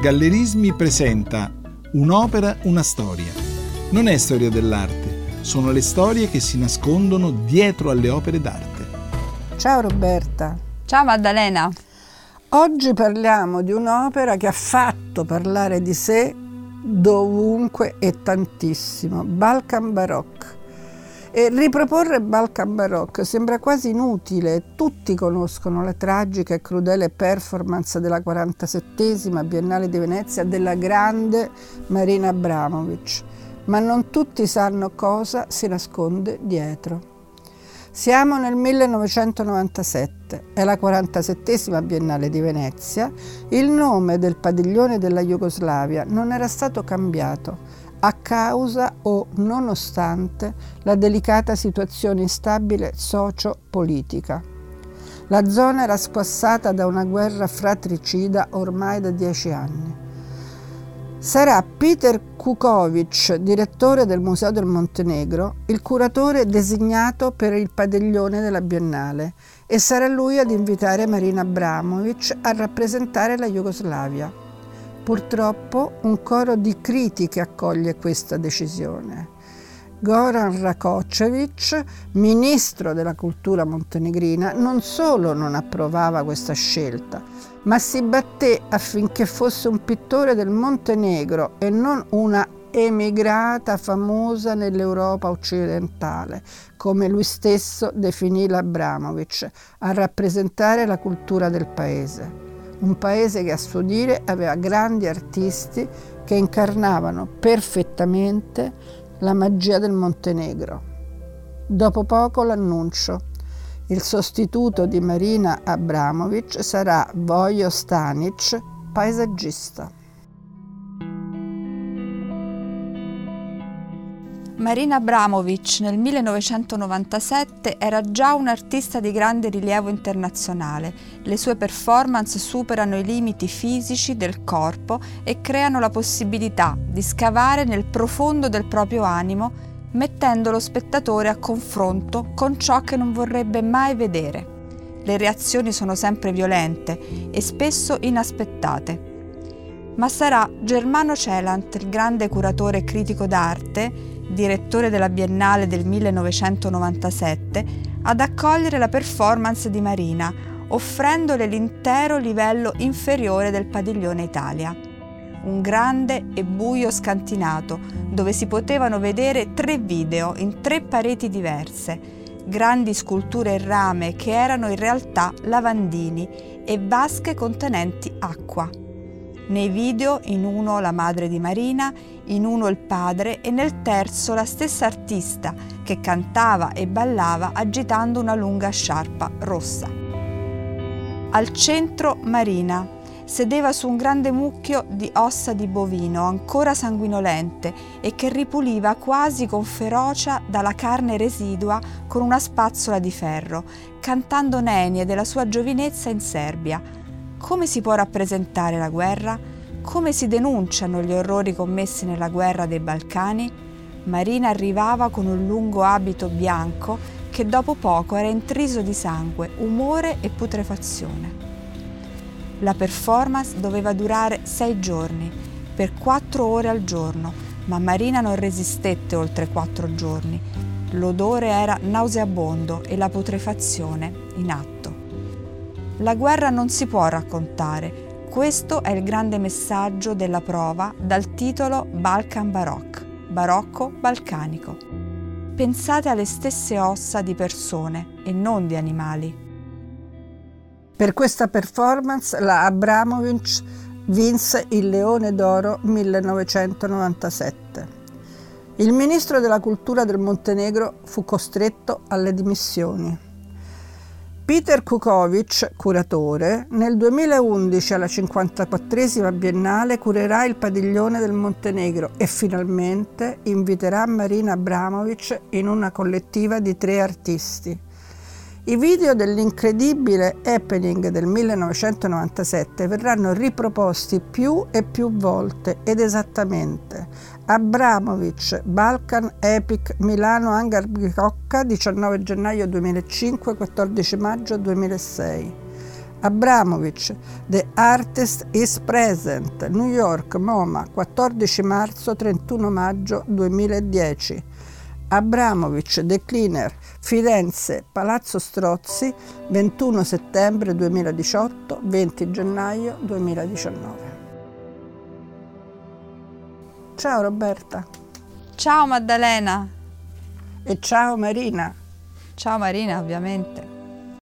Gallerismi presenta Un'opera, una storia. Non è storia dell'arte, sono le storie che si nascondono dietro alle opere d'arte. Ciao Roberta. Ciao Maddalena. Oggi parliamo di un'opera che ha fatto parlare di sé dovunque e tantissimo, Balkan Baroque. E riproporre Balkan Baroque sembra quasi inutile, tutti conoscono la tragica e crudele performance della 47esima Biennale di Venezia della grande Marina Abramovic, ma non tutti sanno cosa si nasconde dietro. Siamo nel 1997, è la 47esima Biennale di Venezia, il nome del padiglione della Jugoslavia non era stato cambiato a causa o nonostante la delicata situazione instabile socio-politica. La zona era squassata da una guerra fratricida ormai da dieci anni. Sarà Peter Kukovic, direttore del Museo del Montenegro, il curatore designato per il padiglione della Biennale e sarà lui ad invitare Marina Abramovic a rappresentare la Jugoslavia. Purtroppo un coro di critiche accoglie questa decisione. Goran Rakocevic, ministro della cultura montenegrina, non solo non approvava questa scelta, ma si batté affinché fosse un pittore del Montenegro e non una emigrata famosa nell'Europa occidentale, come lui stesso definì l'Abramovic, a rappresentare la cultura del paese un paese che a suo dire aveva grandi artisti che incarnavano perfettamente la magia del Montenegro. Dopo poco l'annuncio. Il sostituto di Marina Abramovic sarà Vojo Stanic, paesaggista. Marina Abramovic nel 1997 era già un'artista di grande rilievo internazionale. Le sue performance superano i limiti fisici del corpo e creano la possibilità di scavare nel profondo del proprio animo, mettendo lo spettatore a confronto con ciò che non vorrebbe mai vedere. Le reazioni sono sempre violente e spesso inaspettate. Ma sarà Germano Celant, il grande curatore e critico d'arte, direttore della Biennale del 1997, ad accogliere la performance di Marina, offrendole l'intero livello inferiore del padiglione Italia. Un grande e buio scantinato, dove si potevano vedere tre video in tre pareti diverse, grandi sculture in rame che erano in realtà lavandini e vasche contenenti acqua. Nei video in uno la madre di Marina, in uno il padre e nel terzo la stessa artista che cantava e ballava agitando una lunga sciarpa rossa. Al centro Marina sedeva su un grande mucchio di ossa di bovino ancora sanguinolente e che ripuliva quasi con ferocia dalla carne residua con una spazzola di ferro, cantando nenie della sua giovinezza in Serbia, come si può rappresentare la guerra? Come si denunciano gli orrori commessi nella guerra dei Balcani? Marina arrivava con un lungo abito bianco che dopo poco era intriso di sangue, umore e putrefazione. La performance doveva durare sei giorni, per quattro ore al giorno, ma Marina non resistette oltre quattro giorni. L'odore era nauseabondo e la putrefazione in atto. La guerra non si può raccontare. Questo è il grande messaggio della prova dal titolo Balkan Baroque, barocco balcanico. Pensate alle stesse ossa di persone e non di animali. Per questa performance la Abramovic vinse il Leone d'Oro 1997. Il ministro della cultura del Montenegro fu costretto alle dimissioni. Peter Kukovic, curatore, nel 2011 alla 54esima Biennale curerà il padiglione del Montenegro e finalmente inviterà Marina Abramovic in una collettiva di tre artisti. I video dell'incredibile happening del 1997 verranno riproposti più e più volte ed esattamente. Abramovic, Balkan Epic, Milano Hangar Bicocca, 19 gennaio 2005, 14 maggio 2006. Abramovic, The Artist is Present, New York, MoMA, 14 marzo 31 maggio 2010. Abramovic, The Cleaner, Firenze, Palazzo Strozzi, 21 settembre 2018, 20 gennaio 2019. Ciao Roberta. Ciao Maddalena. E ciao Marina. Ciao Marina, ovviamente.